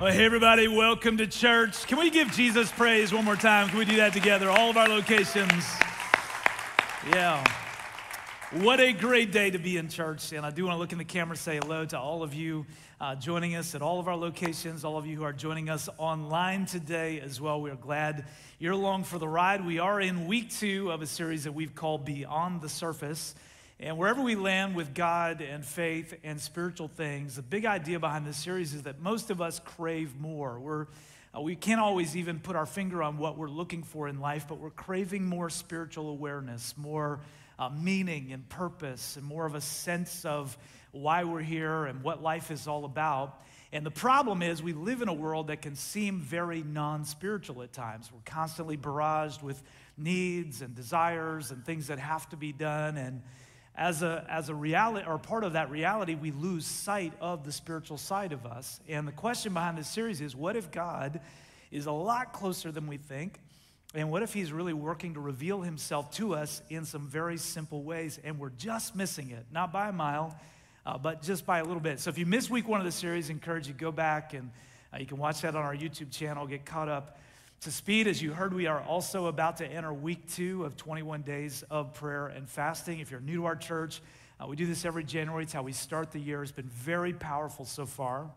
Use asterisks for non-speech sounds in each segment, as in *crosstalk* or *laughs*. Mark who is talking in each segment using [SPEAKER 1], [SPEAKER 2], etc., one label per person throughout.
[SPEAKER 1] Well, hey, everybody, welcome to church. Can we give Jesus praise one more time? Can we do that together? All of our locations. Yeah. What a great day to be in church. And I do want to look in the camera say hello to all of you uh, joining us at all of our locations, all of you who are joining us online today as well. We are glad you're along for the ride. We are in week two of a series that we've called Beyond the Surface. And wherever we land with God and faith and spiritual things, the big idea behind this series is that most of us crave more. We're, uh, we can't always even put our finger on what we're looking for in life, but we're craving more spiritual awareness, more uh, meaning and purpose, and more of a sense of why we're here and what life is all about. And the problem is, we live in a world that can seem very non spiritual at times. We're constantly barraged with needs and desires and things that have to be done. And as a, as a reality, or part of that reality, we lose sight of the spiritual side of us. And the question behind this series is what if God is a lot closer than we think? And what if He's really working to reveal Himself to us in some very simple ways and we're just missing it? Not by a mile, uh, but just by a little bit. So if you miss week one of the series, I encourage you go back and uh, you can watch that on our YouTube channel, get caught up to speed. As you heard, we are also about to enter week two of 21 days of prayer and fasting. If you're new to our church, uh, we do this every January. It's how we start the year. It's been very powerful so far.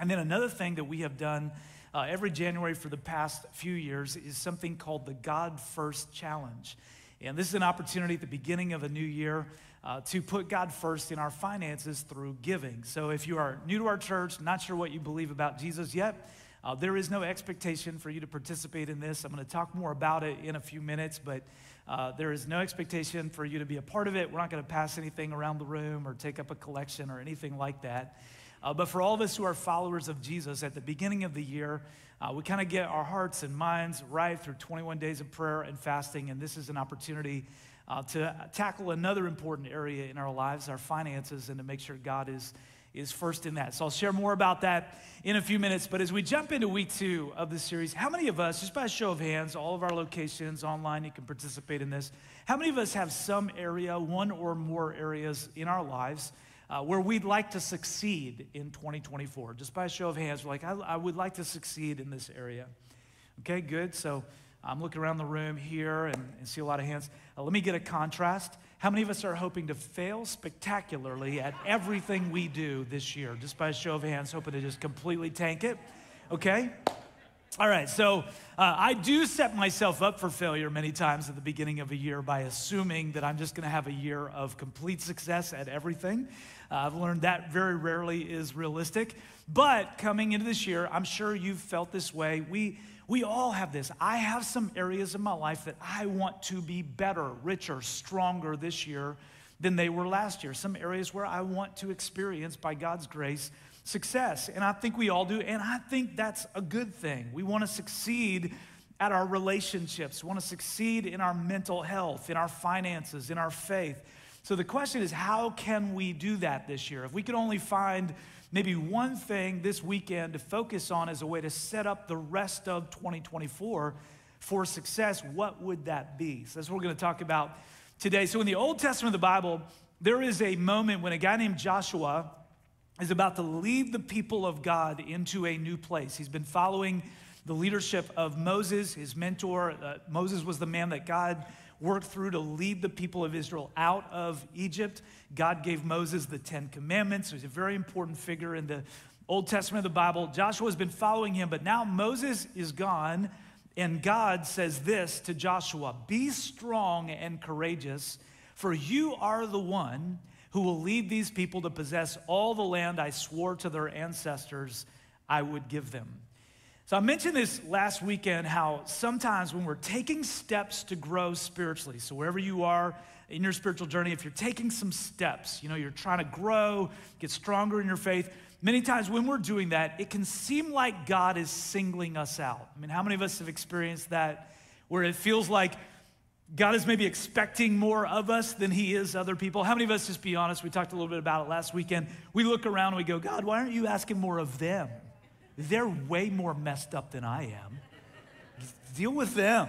[SPEAKER 1] And then another thing that we have done uh, every January for the past few years is something called the God First Challenge. And this is an opportunity at the beginning of a new year uh, to put God first in our finances through giving. So if you are new to our church, not sure what you believe about Jesus yet, uh, there is no expectation for you to participate in this. I'm going to talk more about it in a few minutes, but uh, there is no expectation for you to be a part of it. We're not going to pass anything around the room or take up a collection or anything like that. Uh, but for all of us who are followers of Jesus, at the beginning of the year, uh, we kind of get our hearts and minds right through 21 days of prayer and fasting, and this is an opportunity uh, to tackle another important area in our lives, our finances, and to make sure God is is first in that. So I'll share more about that in a few minutes. But as we jump into week two of the series, how many of us, just by a show of hands, all of our locations online, you can participate in this, how many of us have some area, one or more areas in our lives? Uh, where we'd like to succeed in 2024. Just by a show of hands, we're like, I, I would like to succeed in this area. Okay, good. So I'm looking around the room here and, and see a lot of hands. Uh, let me get a contrast. How many of us are hoping to fail spectacularly at everything we do this year? Just by a show of hands, hoping to just completely tank it. Okay? All right, so uh, I do set myself up for failure many times at the beginning of a year by assuming that I'm just going to have a year of complete success at everything. Uh, I've learned that very rarely is realistic. But coming into this year, I'm sure you've felt this way. We we all have this. I have some areas in my life that I want to be better, richer, stronger this year than they were last year. Some areas where I want to experience, by God's grace, success. And I think we all do. And I think that's a good thing. We want to succeed at our relationships, we want to succeed in our mental health, in our finances, in our faith. So the question is, how can we do that this year? If we could only find maybe one thing this weekend to focus on as a way to set up the rest of 2024 for success, what would that be? So that's what we're going to talk about today. So in the Old Testament of the Bible, there is a moment when a guy named Joshua is about to lead the people of God into a new place. He's been following the leadership of Moses, his mentor. Uh, Moses was the man that God worked through to lead the people of Israel out of Egypt. God gave Moses the Ten Commandments. He's a very important figure in the Old Testament of the Bible. Joshua's been following him, but now Moses is gone, and God says this to Joshua Be strong and courageous, for you are the one who will lead these people to possess all the land I swore to their ancestors I would give them. So I mentioned this last weekend how sometimes when we're taking steps to grow spiritually, so wherever you are in your spiritual journey, if you're taking some steps, you know, you're trying to grow, get stronger in your faith, many times when we're doing that, it can seem like God is singling us out. I mean, how many of us have experienced that where it feels like God is maybe expecting more of us than he is other people. How many of us, just be honest, we talked a little bit about it last weekend. We look around and we go, God, why aren't you asking more of them? They're way more messed up than I am. Deal with them.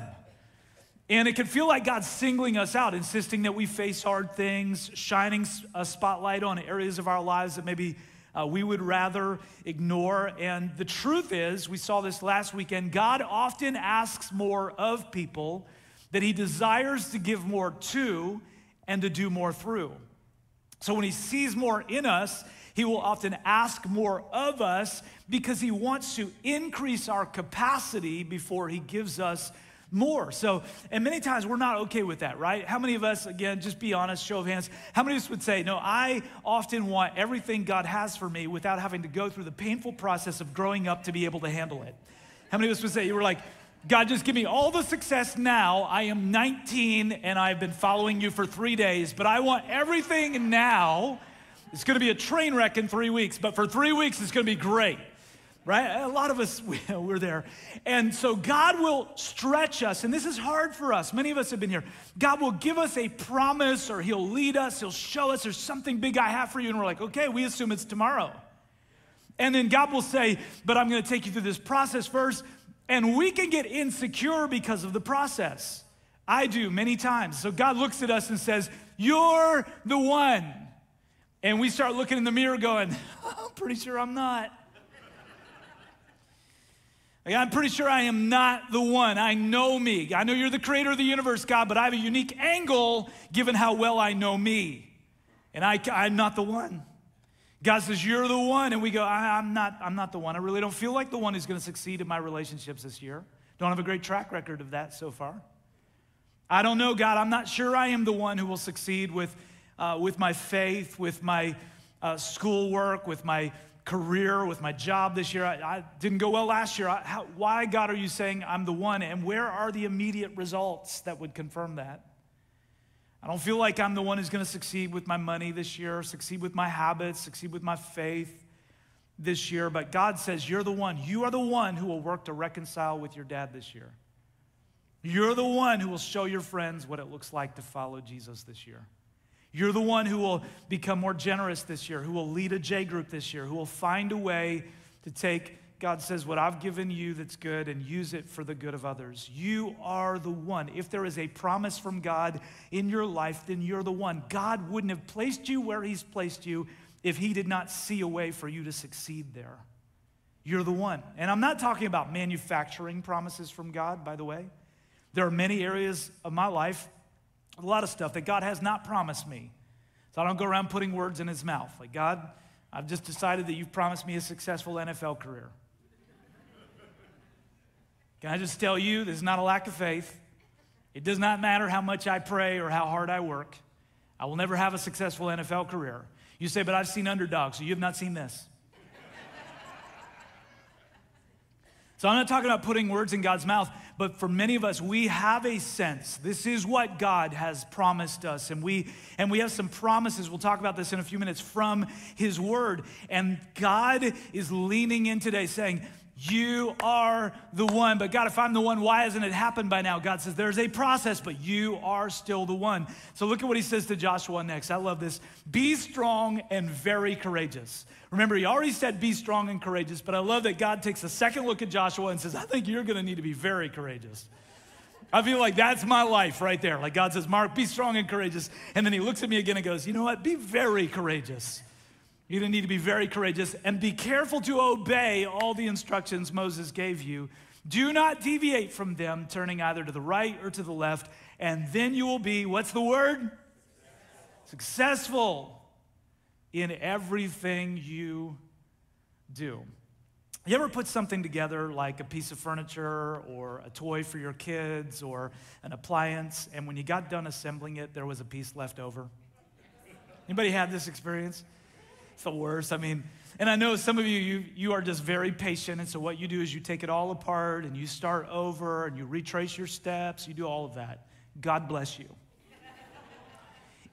[SPEAKER 1] And it can feel like God's singling us out, insisting that we face hard things, shining a spotlight on areas of our lives that maybe uh, we would rather ignore. And the truth is, we saw this last weekend, God often asks more of people that he desires to give more to and to do more through. So when he sees more in us, he will often ask more of us because he wants to increase our capacity before he gives us more. So, and many times we're not okay with that, right? How many of us, again, just be honest, show of hands, how many of us would say, No, I often want everything God has for me without having to go through the painful process of growing up to be able to handle it? How many of us would say, You were like, God, just give me all the success now. I am 19 and I've been following you for three days, but I want everything now it's going to be a train wreck in three weeks, but for three weeks, it's going to be great, right? A lot of us, *laughs* we're there. And so God will stretch us, and this is hard for us. Many of us have been here. God will give us a promise, or He'll lead us, He'll show us there's something big I have for you. And we're like, okay, we assume it's tomorrow. And then God will say, but I'm going to take you through this process first. And we can get insecure because of the process. I do many times. So God looks at us and says, You're the one and we start looking in the mirror going, oh, I'm pretty sure I'm not. Like, I'm pretty sure I am not the one. I know me. I know you're the creator of the universe, God, but I have a unique angle given how well I know me. And I, I'm not the one. God says, You're the one. And we go, I, am not, I'm not the one. I really don't feel like the one who's going to succeed in my relationships this year. Don't have a great track record of that so far. I don't know, God. I'm not sure I am the one who will succeed with uh, with my faith, with my uh, schoolwork, with my career, with my job this year. I, I didn't go well last year. I, how, why, God, are you saying I'm the one? And where are the immediate results that would confirm that? I don't feel like I'm the one who's going to succeed with my money this year, succeed with my habits, succeed with my faith this year. But God says, You're the one. You are the one who will work to reconcile with your dad this year. You're the one who will show your friends what it looks like to follow Jesus this year. You're the one who will become more generous this year, who will lead a J group this year, who will find a way to take, God says, what I've given you that's good and use it for the good of others. You are the one. If there is a promise from God in your life, then you're the one. God wouldn't have placed you where He's placed you if He did not see a way for you to succeed there. You're the one. And I'm not talking about manufacturing promises from God, by the way. There are many areas of my life a lot of stuff that God has not promised me. So I don't go around putting words in his mouth. Like, God, I've just decided that you've promised me a successful NFL career. Can I just tell you, there's not a lack of faith. It does not matter how much I pray or how hard I work. I will never have a successful NFL career. You say, but I've seen underdogs, so you have not seen this. So I'm not talking about putting words in God's mouth, but for many of us, we have a sense. This is what God has promised us. And we and we have some promises. We'll talk about this in a few minutes from his word. And God is leaning in today saying, you are the one. But God, if I'm the one, why hasn't it happened by now? God says, There's a process, but you are still the one. So look at what he says to Joshua next. I love this. Be strong and very courageous. Remember, he already said, Be strong and courageous, but I love that God takes a second look at Joshua and says, I think you're going to need to be very courageous. I feel like that's my life right there. Like God says, Mark, be strong and courageous. And then he looks at me again and goes, You know what? Be very courageous. You're gonna need to be very courageous and be careful to obey all the instructions Moses gave you. Do not deviate from them, turning either to the right or to the left, and then you will be, what's the word? Successful in everything you do. You ever put something together like a piece of furniture or a toy for your kids or an appliance, and when you got done assembling it, there was a piece left over? Anybody had this experience? It's the worst. I mean, and I know some of you, you, you are just very patient. And so what you do is you take it all apart and you start over and you retrace your steps. You do all of that. God bless you.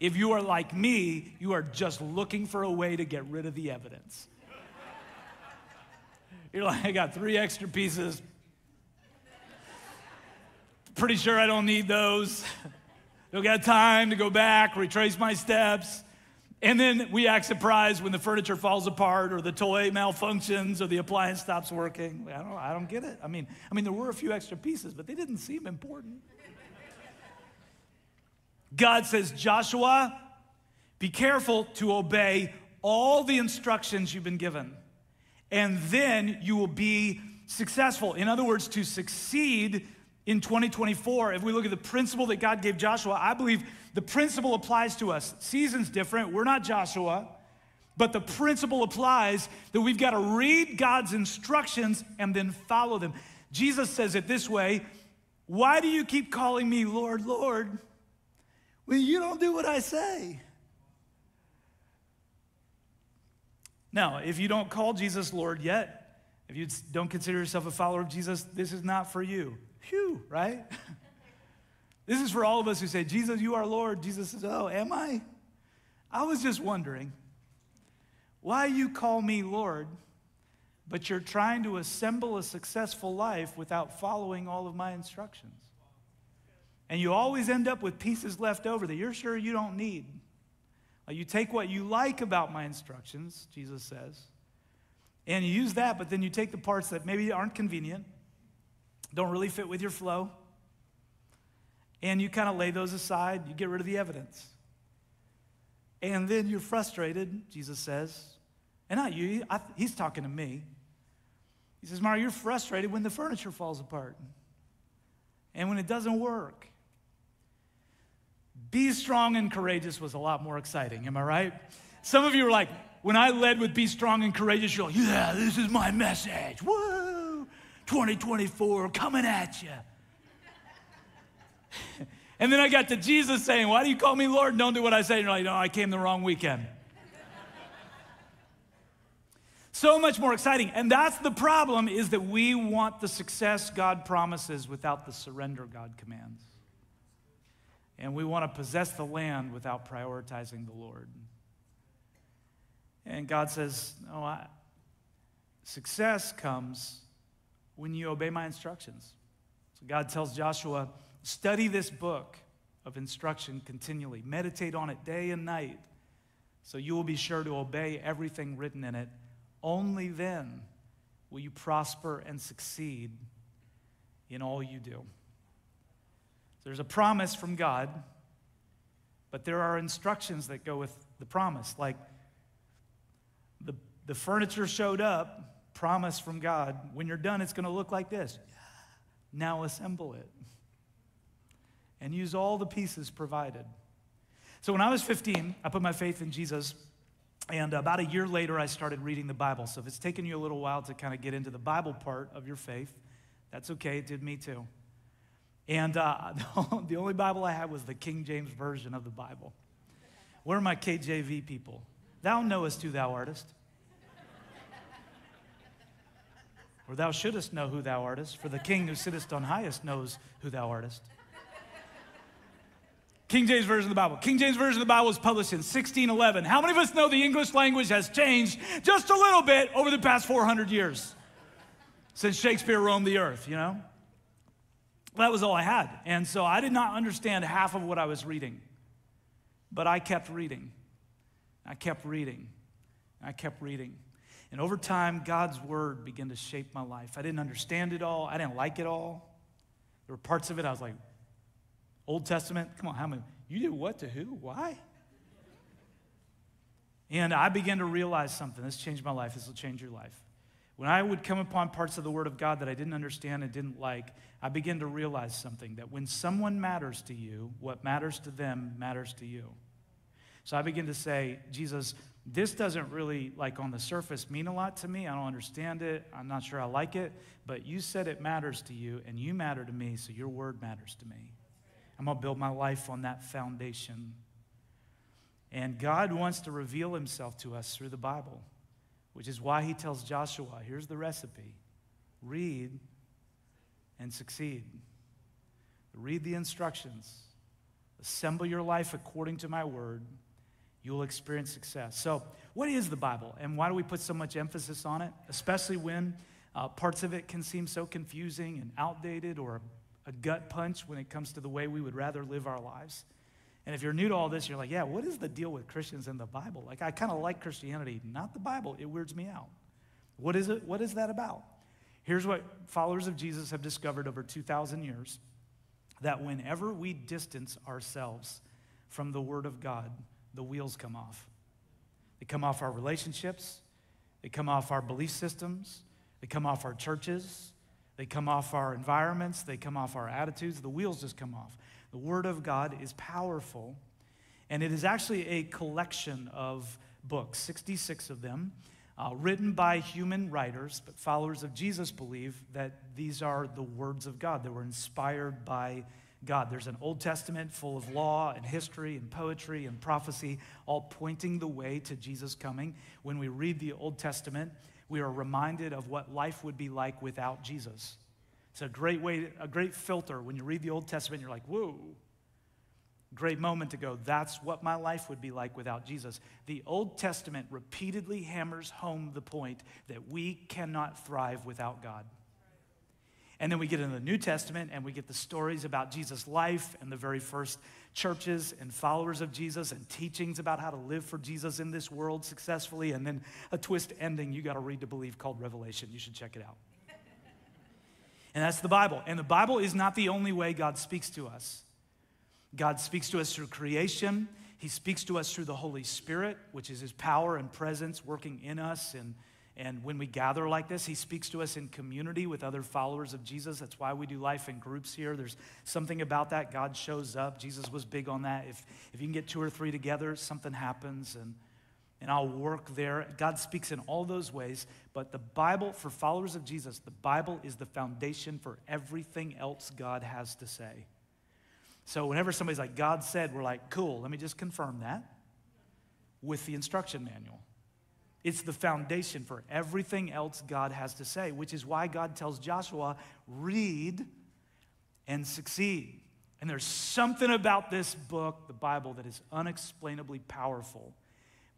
[SPEAKER 1] If you are like me, you are just looking for a way to get rid of the evidence. You're like, I got three extra pieces. Pretty sure I don't need those. Don't got time to go back, retrace my steps. And then we act surprised when the furniture falls apart or the toy malfunctions or the appliance stops working. I don't, I don't get it. I mean, I mean, there were a few extra pieces, but they didn't seem important. God says, Joshua, be careful to obey all the instructions you've been given, and then you will be successful. In other words, to succeed in 2024, if we look at the principle that God gave Joshua, I believe the principle applies to us. Season's different, we're not Joshua, but the principle applies that we've got to read God's instructions and then follow them. Jesus says it this way Why do you keep calling me Lord, Lord, when you don't do what I say? Now, if you don't call Jesus Lord yet, if you don't consider yourself a follower of Jesus, this is not for you. Phew, right? *laughs* this is for all of us who say, Jesus, you are Lord. Jesus says, Oh, am I? I was just wondering why you call me Lord, but you're trying to assemble a successful life without following all of my instructions. And you always end up with pieces left over that you're sure you don't need. You take what you like about my instructions, Jesus says, and you use that, but then you take the parts that maybe aren't convenient don't really fit with your flow, and you kind of lay those aside, you get rid of the evidence. And then you're frustrated, Jesus says, and not you, I, he's talking to me. He says, Mario, you're frustrated when the furniture falls apart and when it doesn't work. Be strong and courageous was a lot more exciting, am I right? Some of you are like, when I led with be strong and courageous, you're like, yeah, this is my message. What? 2024 coming at you. and then I got to Jesus saying, Why do you call me Lord? Don't do what I say. And you're like, No, I came the wrong weekend. so much more exciting. And that's the problem is that we want the success God promises without the surrender God commands. And we want to possess the land without prioritizing the Lord. And God says, No, I, success comes when you obey my instructions. So God tells Joshua, study this book of instruction continually, meditate on it day and night, so you will be sure to obey everything written in it. Only then will you prosper and succeed in all you do. There's a promise from God, but there are instructions that go with the promise. Like the, the furniture showed up, promise from God. When you're done, it's going to look like this. Now assemble it and use all the pieces provided. So when I was 15, I put my faith in Jesus. And about a year later, I started reading the Bible. So if it's taken you a little while to kind of get into the Bible part of your faith, that's okay. It did me too. And uh, *laughs* the only Bible I had was the King James Version of the Bible. Where are my KJV people? Thou knowest who thou artest. Or thou shouldest know who thou artest, for the king who sittest on highest knows who thou artest. King James Version of the Bible. King James Version of the Bible was published in 1611. How many of us know the English language has changed just a little bit over the past 400 years since Shakespeare roamed the earth, you know? That was all I had. And so I did not understand half of what I was reading, but I kept reading. I kept reading. I kept reading. And over time, God's word began to shape my life. I didn't understand it all, I didn't like it all. There were parts of it I was like, Old Testament, come on, how many? You did what to who? Why? And I began to realize something. This changed my life. This will change your life. When I would come upon parts of the Word of God that I didn't understand and didn't like, I began to realize something that when someone matters to you, what matters to them matters to you. So I begin to say, Jesus, this doesn't really, like on the surface, mean a lot to me. I don't understand it. I'm not sure I like it. But you said it matters to you, and you matter to me, so your word matters to me. I'm going to build my life on that foundation. And God wants to reveal himself to us through the Bible, which is why he tells Joshua here's the recipe read and succeed. Read the instructions, assemble your life according to my word you will experience success. So, what is the Bible and why do we put so much emphasis on it, especially when uh, parts of it can seem so confusing and outdated or a gut punch when it comes to the way we would rather live our lives? And if you're new to all this, you're like, yeah, what is the deal with Christians and the Bible? Like, I kind of like Christianity, not the Bible. It weirds me out. What is it? What is that about? Here's what followers of Jesus have discovered over 2,000 years that whenever we distance ourselves from the Word of God, the wheels come off. They come off our relationships, they come off our belief systems, they come off our churches, they come off our environments, they come off our attitudes. The wheels just come off. The Word of God is powerful, and it is actually a collection of books, 66 of them. Uh, written by human writers, but followers of Jesus believe that these are the words of God. They were inspired by God. There's an Old Testament full of law and history and poetry and prophecy, all pointing the way to Jesus coming. When we read the Old Testament, we are reminded of what life would be like without Jesus. It's a great way, a great filter. When you read the Old Testament, you're like, whoa, great moment to go. That's what my life would be like without Jesus. The Old Testament repeatedly hammers home the point that we cannot thrive without God. And then we get into the New Testament and we get the stories about Jesus' life and the very first churches and followers of Jesus and teachings about how to live for Jesus in this world successfully. And then a twist ending you got to read to believe called Revelation. You should check it out. and that's the Bible. And the Bible is not the only way God speaks to us. God speaks to us through creation, He speaks to us through the Holy Spirit, which is His power and presence working in us and and when we gather like this, he speaks to us in community with other followers of Jesus. That's why we do life in groups here. There's something about that. God shows up. Jesus was big on that. If, if you can get two or three together, something happens, and, and I'll work there. God speaks in all those ways. But the Bible, for followers of Jesus, the Bible is the foundation for everything else God has to say. So whenever somebody's like, God said, we're like, cool, let me just confirm that with the instruction manual. It's the foundation for everything else God has to say, which is why God tells Joshua, read and succeed. And there's something about this book, the Bible, that is unexplainably powerful,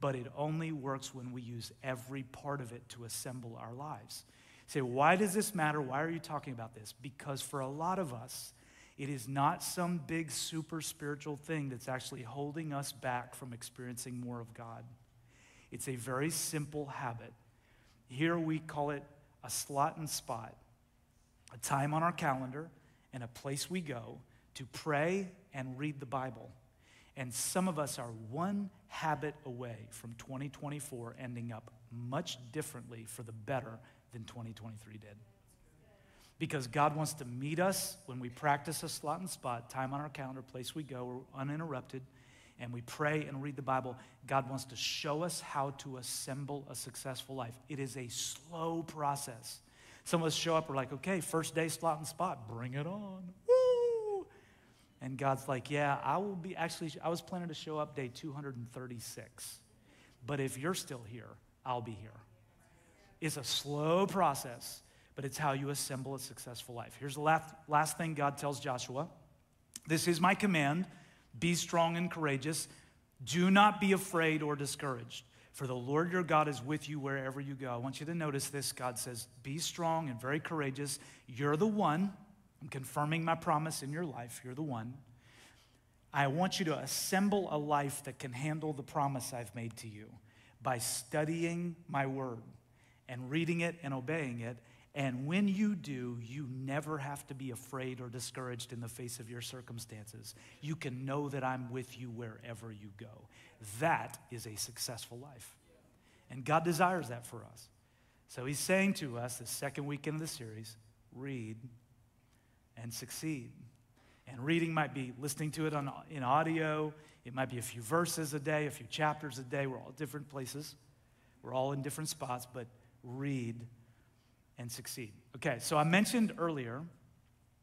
[SPEAKER 1] but it only works when we use every part of it to assemble our lives. You say, why does this matter? Why are you talking about this? Because for a lot of us, it is not some big super spiritual thing that's actually holding us back from experiencing more of God. It's a very simple habit. Here we call it a slot and spot, a time on our calendar, and a place we go to pray and read the Bible. And some of us are one habit away from 2024 ending up much differently for the better than 2023 did. Because God wants to meet us when we practice a slot and spot, time on our calendar, place we go, we're uninterrupted and we pray and read the Bible, God wants to show us how to assemble a successful life. It is a slow process. Some of us show up, we're like, okay, first day slot and spot, bring it on. Woo! And God's like, yeah, I will be actually, I was planning to show up day 236. But if you're still here, I'll be here. It's a slow process, but it's how you assemble a successful life. Here's the last, last thing God tells Joshua This is my command be strong and courageous. Do not be afraid or discouraged, for the Lord your God is with you wherever you go. I want you to notice this. God says, Be strong and very courageous. You're the one. I'm confirming my promise in your life. You're the one. I want you to assemble a life that can handle the promise I've made to you by studying my word and reading it and obeying it and when you do, you never have to be afraid or discouraged in the face of your circumstances. You can know that I'm with you wherever you go. That is a successful life. And God desires that for us. So He's saying to us the second weekend of the series read and succeed. And reading might be listening to it on, in audio, it might be a few verses a day, a few chapters a day. We're all different places, we're all in different spots, but read and succeed. Okay, so I mentioned earlier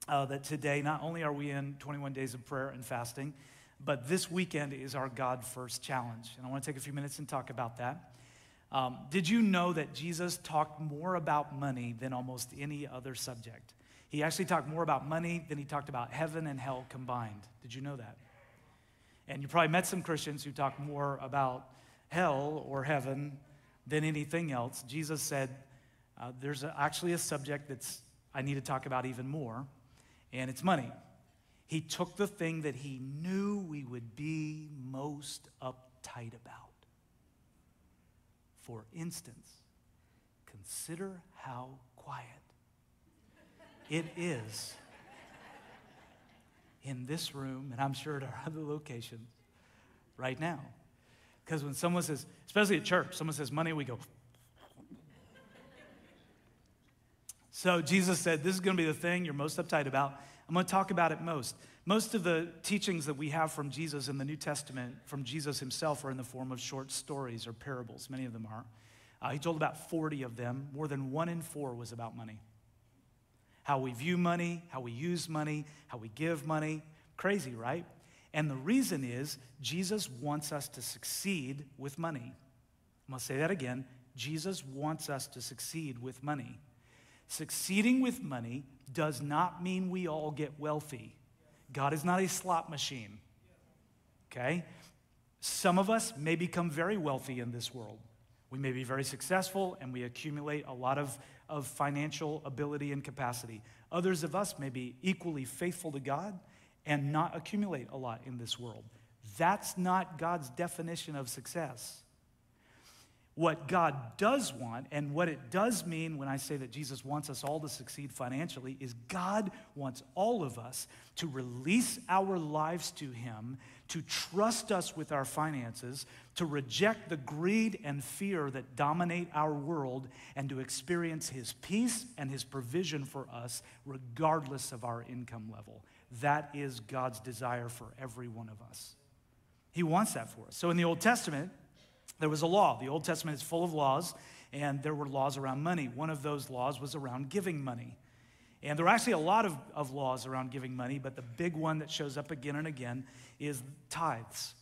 [SPEAKER 1] uh, that today not only are we in 21 days of prayer and fasting, but this weekend is our God First Challenge. And I want to take a few minutes and talk about that. Um, did you know that Jesus talked more about money than almost any other subject? He actually talked more about money than he talked about heaven and hell combined. Did you know that? And you probably met some Christians who talk more about hell or heaven than anything else. Jesus said, uh, there's a, actually a subject that's I need to talk about even more, and it's money. He took the thing that he knew we would be most uptight about. For instance, consider how quiet it is in this room, and I'm sure at our other locations right now. Because when someone says, especially at church, someone says money, we go, So Jesus said, This is going to be the thing you're most uptight about. I'm going to talk about it most. Most of the teachings that we have from Jesus in the New Testament, from Jesus himself, are in the form of short stories or parables. Many of them are. Uh, he told about 40 of them. More than one in four was about money how we view money, how we use money, how we give money. Crazy, right? And the reason is Jesus wants us to succeed with money. I'm going to say that again. Jesus wants us to succeed with money. Succeeding with money does not mean we all get wealthy. God is not a slot machine. Okay? Some of us may become very wealthy in this world. We may be very successful and we accumulate a lot of, of financial ability and capacity. Others of us may be equally faithful to God and not accumulate a lot in this world. That's not God's definition of success what God does want and what it does mean when I say that Jesus wants us all to succeed financially is God wants all of us to release our lives to Him, to trust us with our finances, to reject the greed and fear that dominate our world, and to experience His peace and His provision for us regardless of our income level. That is God's desire for every one of us. He wants that for us. So in the Old Testament, there was a law. The Old Testament is full of laws, and there were laws around money. One of those laws was around giving money. And there are actually a lot of, of laws around giving money, but the big one that shows up again and again is tithes.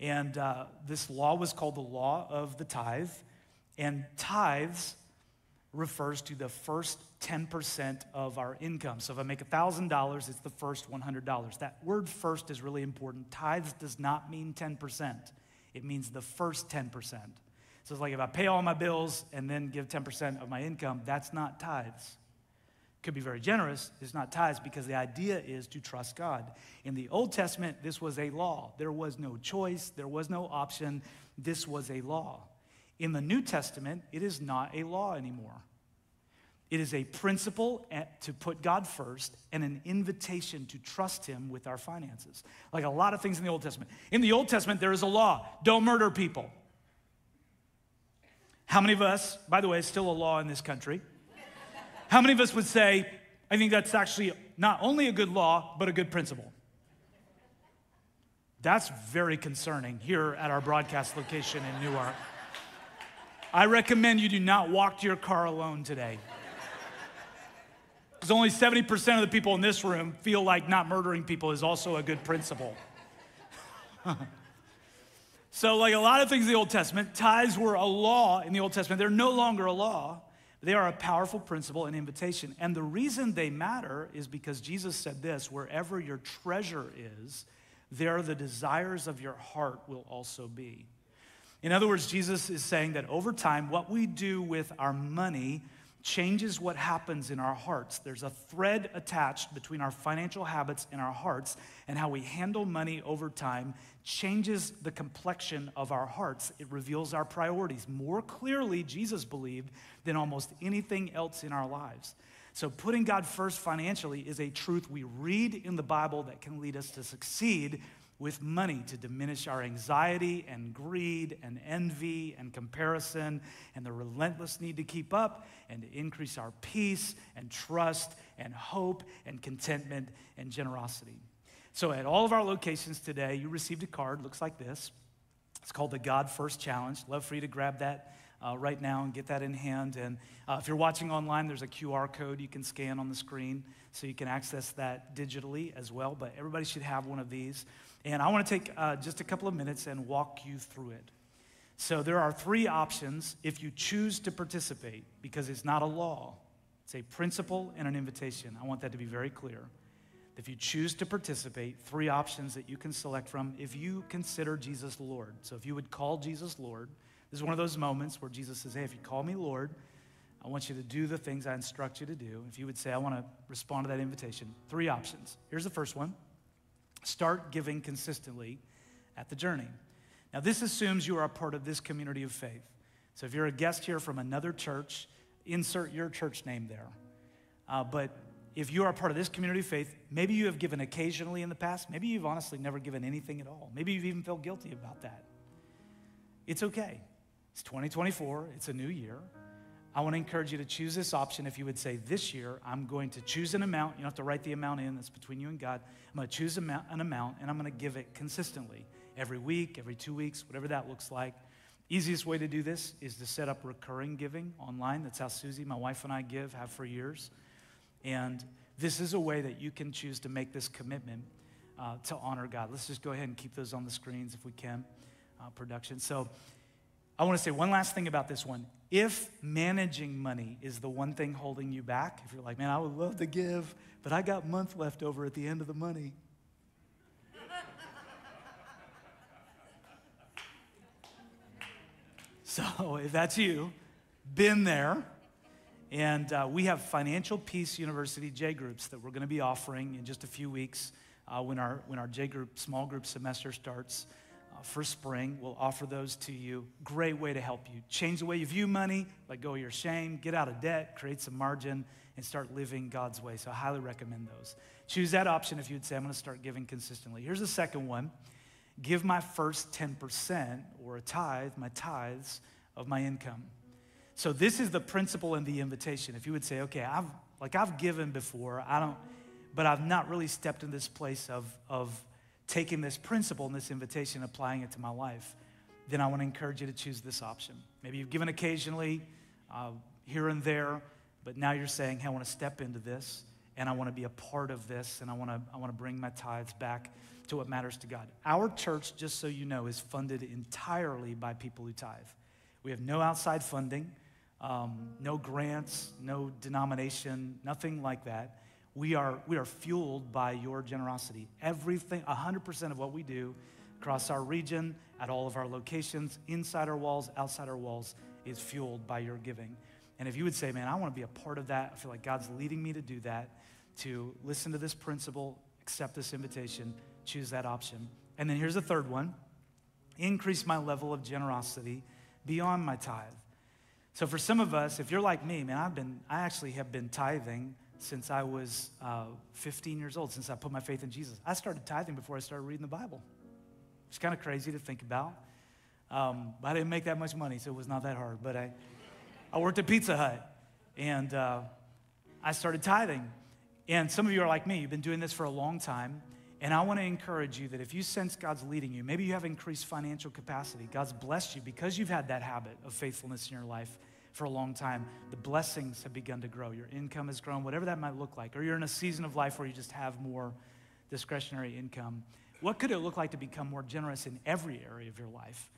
[SPEAKER 1] And uh, this law was called the law of the tithe. And tithes refers to the first 10% of our income. So if I make $1,000, it's the first $100. That word first is really important. Tithes does not mean 10%. It means the first 10%. So it's like if I pay all my bills and then give 10% of my income, that's not tithes. Could be very generous, it's not tithes because the idea is to trust God. In the Old Testament, this was a law. There was no choice, there was no option. This was a law. In the New Testament, it is not a law anymore. It is a principle to put God first and an invitation to trust Him with our finances. Like a lot of things in the Old Testament. In the Old Testament, there is a law don't murder people. How many of us, by the way, is still a law in this country? How many of us would say, I think that's actually not only a good law, but a good principle? That's very concerning here at our broadcast location in Newark. I recommend you do not walk to your car alone today. Because only 70% of the people in this room feel like not murdering people is also a good principle. *laughs* so, like a lot of things in the Old Testament, tithes were a law in the Old Testament. They're no longer a law, they are a powerful principle and invitation. And the reason they matter is because Jesus said this wherever your treasure is, there the desires of your heart will also be. In other words, Jesus is saying that over time, what we do with our money changes what happens in our hearts. There's a thread attached between our financial habits and our hearts, and how we handle money over time changes the complexion of our hearts. It reveals our priorities more clearly, Jesus believed, than almost anything else in our lives. So, putting God first financially is a truth we read in the Bible that can lead us to succeed with money to diminish our anxiety and greed and envy and comparison and the relentless need to keep up and to increase our peace and trust and hope and contentment and generosity. So, at all of our locations today, you received a card, looks like this. It's called the God First Challenge. Love for you to grab that uh, right now and get that in hand. And uh, if you're watching online, there's a QR code you can scan on the screen so you can access that digitally as well. But everybody should have one of these. And I want to take uh, just a couple of minutes and walk you through it. So, there are three options if you choose to participate, because it's not a law, it's a principle and an invitation. I want that to be very clear. If you choose to participate, three options that you can select from if you consider Jesus Lord. So, if you would call Jesus Lord, this is one of those moments where Jesus says, Hey, if you call me Lord, I want you to do the things I instruct you to do. If you would say, I want to respond to that invitation, three options. Here's the first one Start giving consistently at the journey. Now, this assumes you are a part of this community of faith. So if you're a guest here from another church, insert your church name there. Uh, but if you are a part of this community of faith, maybe you have given occasionally in the past. Maybe you've honestly never given anything at all. Maybe you've even felt guilty about that. It's okay. It's 2024, it's a new year. I want to encourage you to choose this option if you would say, This year, I'm going to choose an amount. You don't have to write the amount in, that's between you and God. I'm going to choose an amount and I'm going to give it consistently every week, every two weeks, whatever that looks like. Easiest way to do this is to set up recurring giving online. That's how Susie, my wife, and I give, have for years. And this is a way that you can choose to make this commitment uh, to honor God. Let's just go ahead and keep those on the screens if we can, uh, production. So, I want to say one last thing about this one. If managing money is the one thing holding you back, if you're like, man, I would love to give, but I got month left over at the end of the money. *laughs* so if that's you, been there. And uh, we have Financial Peace University J groups that we're going to be offering in just a few weeks uh, when, our, when our J group, small group semester starts for spring. We'll offer those to you. Great way to help you. Change the way you view money, let go of your shame, get out of debt, create some margin, and start living God's way. So I highly recommend those. Choose that option if you'd say, I'm going to start giving consistently. Here's the second one give my first 10% or a tithe, my tithes of my income. So this is the principle and the invitation. If you would say, okay, I've like I've given before, I don't, but I've not really stepped in this place of, of taking this principle and this invitation, applying it to my life, then I want to encourage you to choose this option. Maybe you've given occasionally, uh, here and there, but now you're saying, hey, I want to step into this and I want to be a part of this and I want to, I want to bring my tithes back to what matters to God. Our church, just so you know, is funded entirely by people who tithe. We have no outside funding, um, no grants, no denomination, nothing like that we are, we are fueled by your generosity. Everything, 100% of what we do across our region, at all of our locations, inside our walls, outside our walls, is fueled by your giving. And if you would say, man, I want to be a part of that, I feel like God's leading me to do that, to listen to this principle, accept this invitation, choose that option. And then here's the third one increase my level of generosity beyond my tithe. So for some of us, if you're like me, man, I've been, I actually have been tithing since I was uh, 15 years old, since I put my faith in Jesus. I started tithing before I started reading the Bible. It's kind of crazy to think about. Um, I didn't make that much money, so it was not that hard. But I, I worked at Pizza Hut and uh, I started tithing. And some of you are like me, you've been doing this for a long time. And I want to encourage you that if you sense God's leading you, maybe you have increased financial capacity, God's blessed you because you've had that habit of faithfulness in your life for a long time, the blessings have begun to grow. Your income has grown, whatever that might look like. Or you're in a season of life where you just have more discretionary income. What could it look like to become more generous in every area of your life?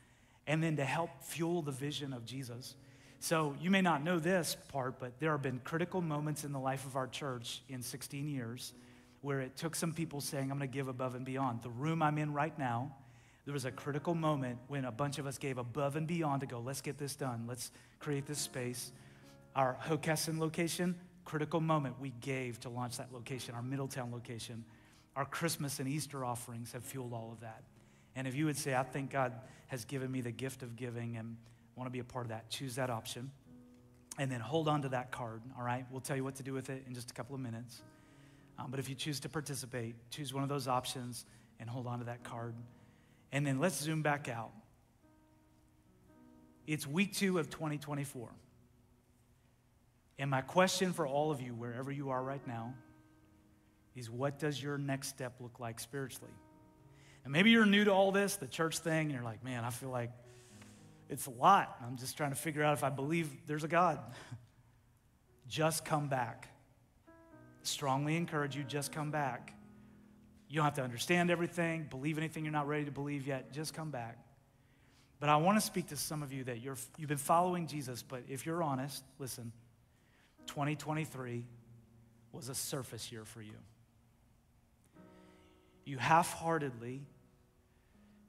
[SPEAKER 1] And then to help fuel the vision of Jesus. So you may not know this part, but there have been critical moments in the life of our church in 16 years where it took some people saying, I'm going to give above and beyond. The room I'm in right now there was a critical moment when a bunch of us gave above and beyond to go, let's get this done. Let's create this space. Our Hockessin location, critical moment we gave to launch that location, our Middletown location. Our Christmas and Easter offerings have fueled all of that. And if you would say, I think God has given me the gift of giving and want to be a part of that, choose that option. And then hold on to that card, all right? We'll tell you what to do with it in just a couple of minutes. Um, but if you choose to participate, choose one of those options and hold on to that card. And then let's zoom back out. It's week two of 2024. And my question for all of you, wherever you are right now, is what does your next step look like spiritually? And maybe you're new to all this, the church thing, and you're like, man, I feel like it's a lot. I'm just trying to figure out if I believe there's a God. *laughs* just come back. Strongly encourage you, just come back. You don't have to understand everything, believe anything you're not ready to believe yet. Just come back. But I want to speak to some of you that you're, you've been following Jesus, but if you're honest, listen, 2023 was a surface year for you. You half heartedly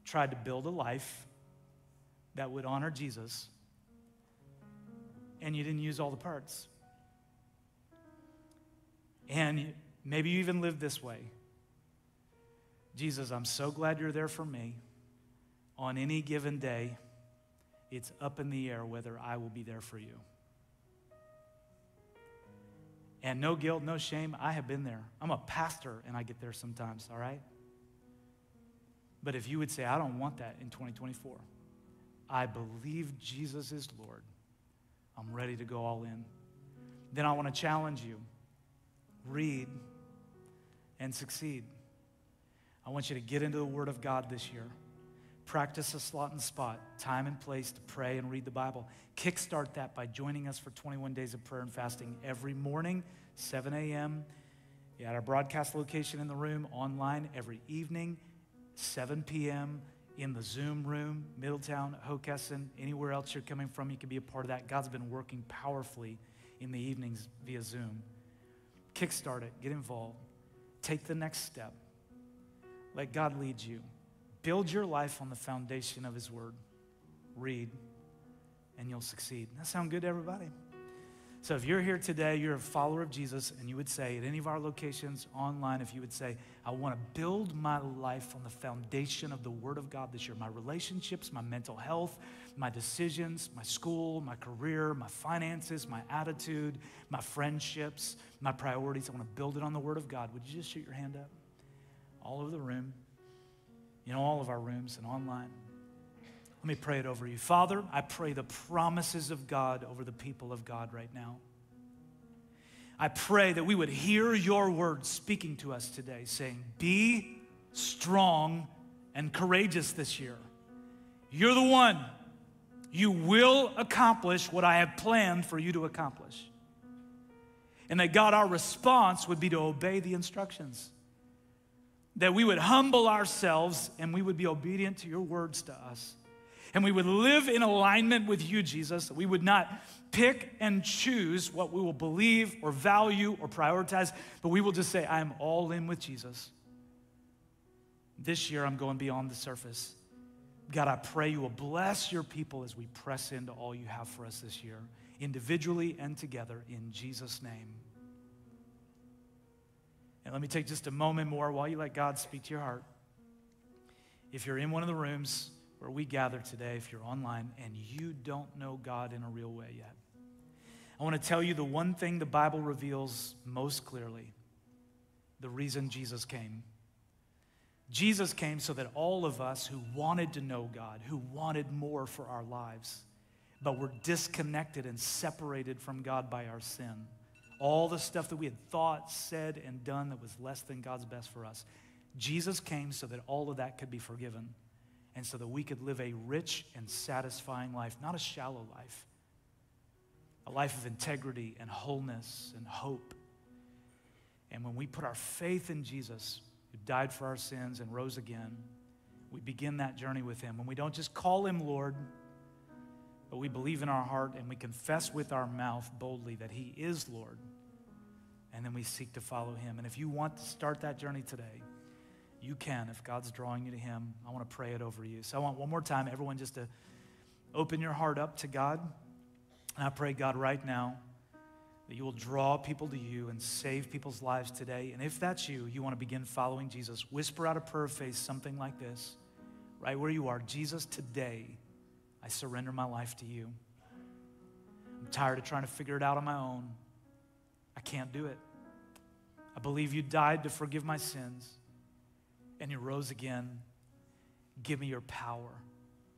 [SPEAKER 1] tried to build a life that would honor Jesus, and you didn't use all the parts. And maybe you even lived this way Jesus, I'm so glad you're there for me. On any given day, it's up in the air whether I will be there for you. And no guilt, no shame, I have been there. I'm a pastor and I get there sometimes, all right? But if you would say, I don't want that in 2024, I believe Jesus is Lord, I'm ready to go all in. Then I want to challenge you read and succeed. I want you to get into the Word of God this year. Practice a slot and spot, time and place to pray and read the Bible. Kickstart that by joining us for 21 days of prayer and fasting every morning, 7 a.m. At our broadcast location in the room, online every evening, 7 p.m. in the Zoom room, Middletown, Hockessin, anywhere else you're coming from, you can be a part of that. God's been working powerfully in the evenings via Zoom. Kickstart it, get involved, take the next step. Let God lead you. Build your life on the foundation of His Word. Read, and you'll succeed. That sound good to everybody? So if you're here today, you're a follower of Jesus, and you would say at any of our locations online, if you would say, I want to build my life on the foundation of the Word of God this year, my relationships, my mental health, my decisions, my school, my career, my finances, my attitude, my friendships, my priorities, I want to build it on the Word of God. Would you just shoot your hand up? all over the room, in all of our rooms and online. Let me pray it over you. Father, I pray the promises of God over the people of God right now. I pray that we would hear your word speaking to us today, saying, Be strong and courageous this year. You're the one. You will accomplish what I have planned for you to accomplish. And that God, our response would be to obey the instructions that we would humble ourselves and we would be obedient to your words to us. And we would live in alignment with you, Jesus. We would not pick and choose what we will believe or value or prioritize, but we will just say, I am all in with Jesus. This year, I'm going beyond the surface. God, I pray you will bless your people as we press into all you have for us this year, individually and together, in Jesus' name. And let me take just a moment more while you let God speak to your heart. If you're in one of the rooms where we gather today, if you're online and you don't know God in a real way yet, I want to tell you the one thing the Bible reveals most clearly the reason Jesus came. Jesus came so that all of us who wanted to know God, who wanted more for our lives, but were disconnected and separated from God by our sin all the stuff that we had thought, said, and done that was less than God's best for us. Jesus came so that all of that could be forgiven and so that we could live a rich and satisfying life, not a shallow life, a life of integrity and wholeness and hope. And when we put our faith in Jesus, who died for our sins and rose again, we begin that journey with Him. When we don't just call Him Lord, but we believe in our heart and we confess with our mouth boldly that He is Lord. And then we seek to follow Him. And if you want to start that journey today, you can if God's drawing you to Him. I want to pray it over you. So I want one more time, everyone, just to open your heart up to God. And I pray, God, right now, that you will draw people to you and save people's lives today. And if that's you, you want to begin following Jesus, whisper out a prayer face something like this, right where you are Jesus, today I surrender my life to you. I'm tired of trying to figure it out on my own. I can't do it. I believe you died to forgive my sins and you rose again. Give me your power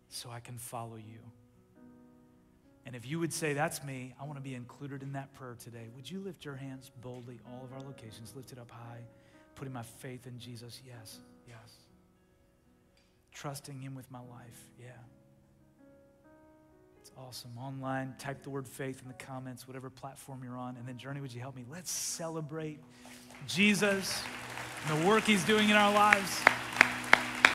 [SPEAKER 1] so I can follow you. And if you would say, That's me, I want to be included in that prayer today, would you lift your hands boldly, all of our locations, lift it up high, putting my faith in Jesus? Yes, yes. Trusting Him with my life, yeah. Awesome. Online, type the word faith in the comments, whatever platform you're on. And then, Journey, would you help me? Let's celebrate Jesus and the work he's doing in our lives.